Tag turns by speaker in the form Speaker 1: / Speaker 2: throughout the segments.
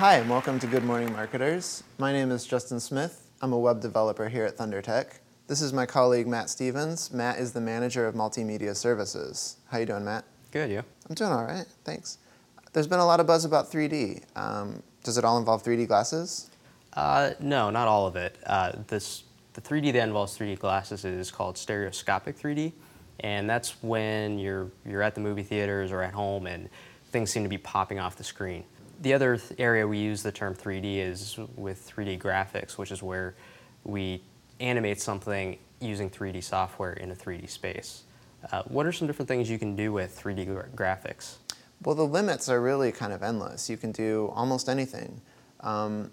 Speaker 1: Hi, and welcome to Good Morning Marketers. My name is Justin Smith. I'm a web developer here at ThunderTech. This is my colleague Matt Stevens. Matt is the manager of multimedia services. How you doing, Matt?
Speaker 2: Good, you?
Speaker 1: I'm doing all right, thanks. There's been a lot of buzz about 3D. Um, does it all involve 3D glasses?
Speaker 2: Uh, no, not all of it. Uh, this the 3D that involves 3D glasses is called stereoscopic 3D, and that's when you're you're at the movie theaters or at home and things seem to be popping off the screen. The other th- area we use the term 3D is with 3D graphics, which is where we animate something using 3D software in a 3D space. Uh, what are some different things you can do with 3D gra- graphics?
Speaker 1: Well, the limits are really kind of endless. You can do almost anything. Um,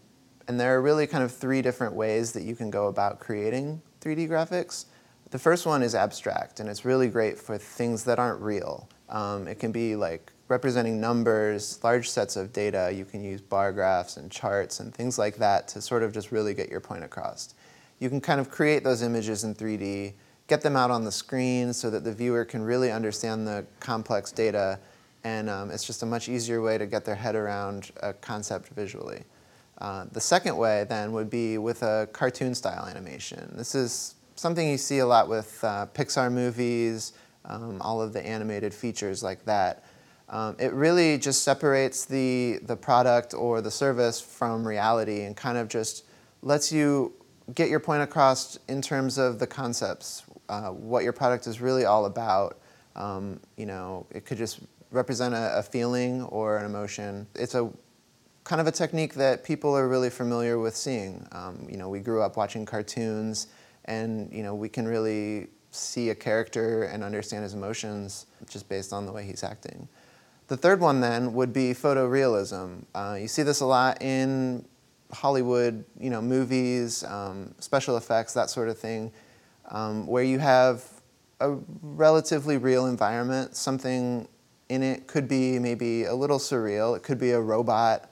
Speaker 1: and there are really kind of three different ways that you can go about creating 3D graphics. The first one is abstract, and it's really great for things that aren't real. Um, it can be like representing numbers, large sets of data. You can use bar graphs and charts and things like that to sort of just really get your point across. You can kind of create those images in 3D, get them out on the screen so that the viewer can really understand the complex data, and um, it's just a much easier way to get their head around a concept visually. Uh, the second way then would be with a cartoon style animation. This is something you see a lot with uh, Pixar movies, um, all of the animated features like that. Um, it really just separates the, the product or the service from reality and kind of just lets you get your point across in terms of the concepts, uh, what your product is really all about. Um, you know, it could just represent a, a feeling or an emotion. It's a kind of a technique that people are really familiar with seeing. Um, you know, we grew up watching cartoons, and you know, we can really see a character and understand his emotions just based on the way he's acting. The third one then would be photorealism. Uh, you see this a lot in Hollywood, you know, movies, um, special effects, that sort of thing, um, where you have a relatively real environment. Something in it could be maybe a little surreal. It could be a robot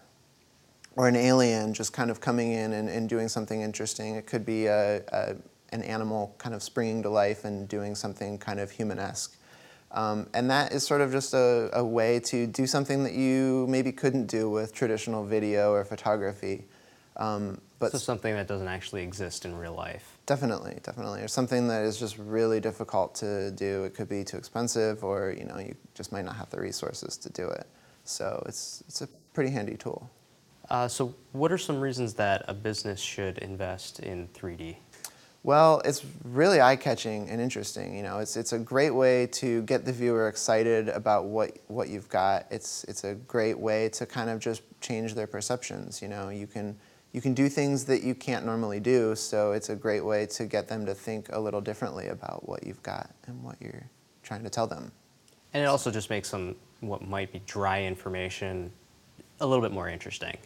Speaker 1: or an alien just kind of coming in and, and doing something interesting. It could be a, a, an animal kind of springing to life and doing something kind of humanesque. Um, and that is sort of just a, a, way to do something that you maybe couldn't do with traditional video or photography.
Speaker 2: Um, but so something that doesn't actually exist in real life.
Speaker 1: Definitely, definitely, or something that is just really difficult to do. It could be too expensive, or you know, you just might not have the resources to do it. So it's it's a pretty handy tool.
Speaker 2: Uh, so, what are some reasons that a business should invest in 3D?
Speaker 1: Well, it's really eye-catching and interesting. You know, it's it's a great way to get the viewer excited about what what you've got. It's it's a great way to kind of just change their perceptions. You know, you can you can do things that you can't normally do. So it's a great way to get them to think a little differently about what you've got and what you're trying to tell them.
Speaker 2: And it also just makes some what might be dry information a little bit more interesting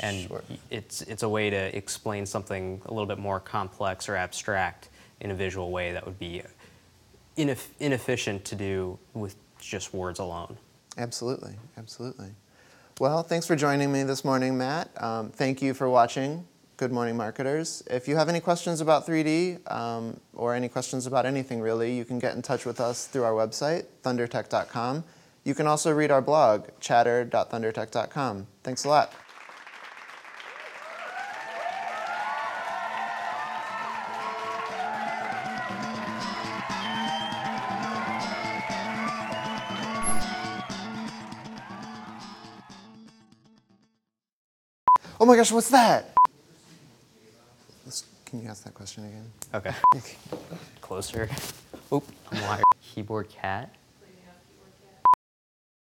Speaker 2: and
Speaker 1: sure.
Speaker 2: it's it's a way to explain something a little bit more complex or abstract in a visual way that would be ineff- inefficient to do with just words alone.
Speaker 1: Absolutely, absolutely. Well, thanks for joining me this morning, Matt. Um, thank you for watching Good Morning Marketers. If you have any questions about 3D um, or any questions about anything really, you can get in touch with us through our website, thundertech.com. You can also read our blog, chatter.thundertech.com. Thanks a lot. Oh my gosh, what's that? Let's, can you ask that question again?
Speaker 2: Okay. Closer. Oop, I'm wired. Keyboard cat.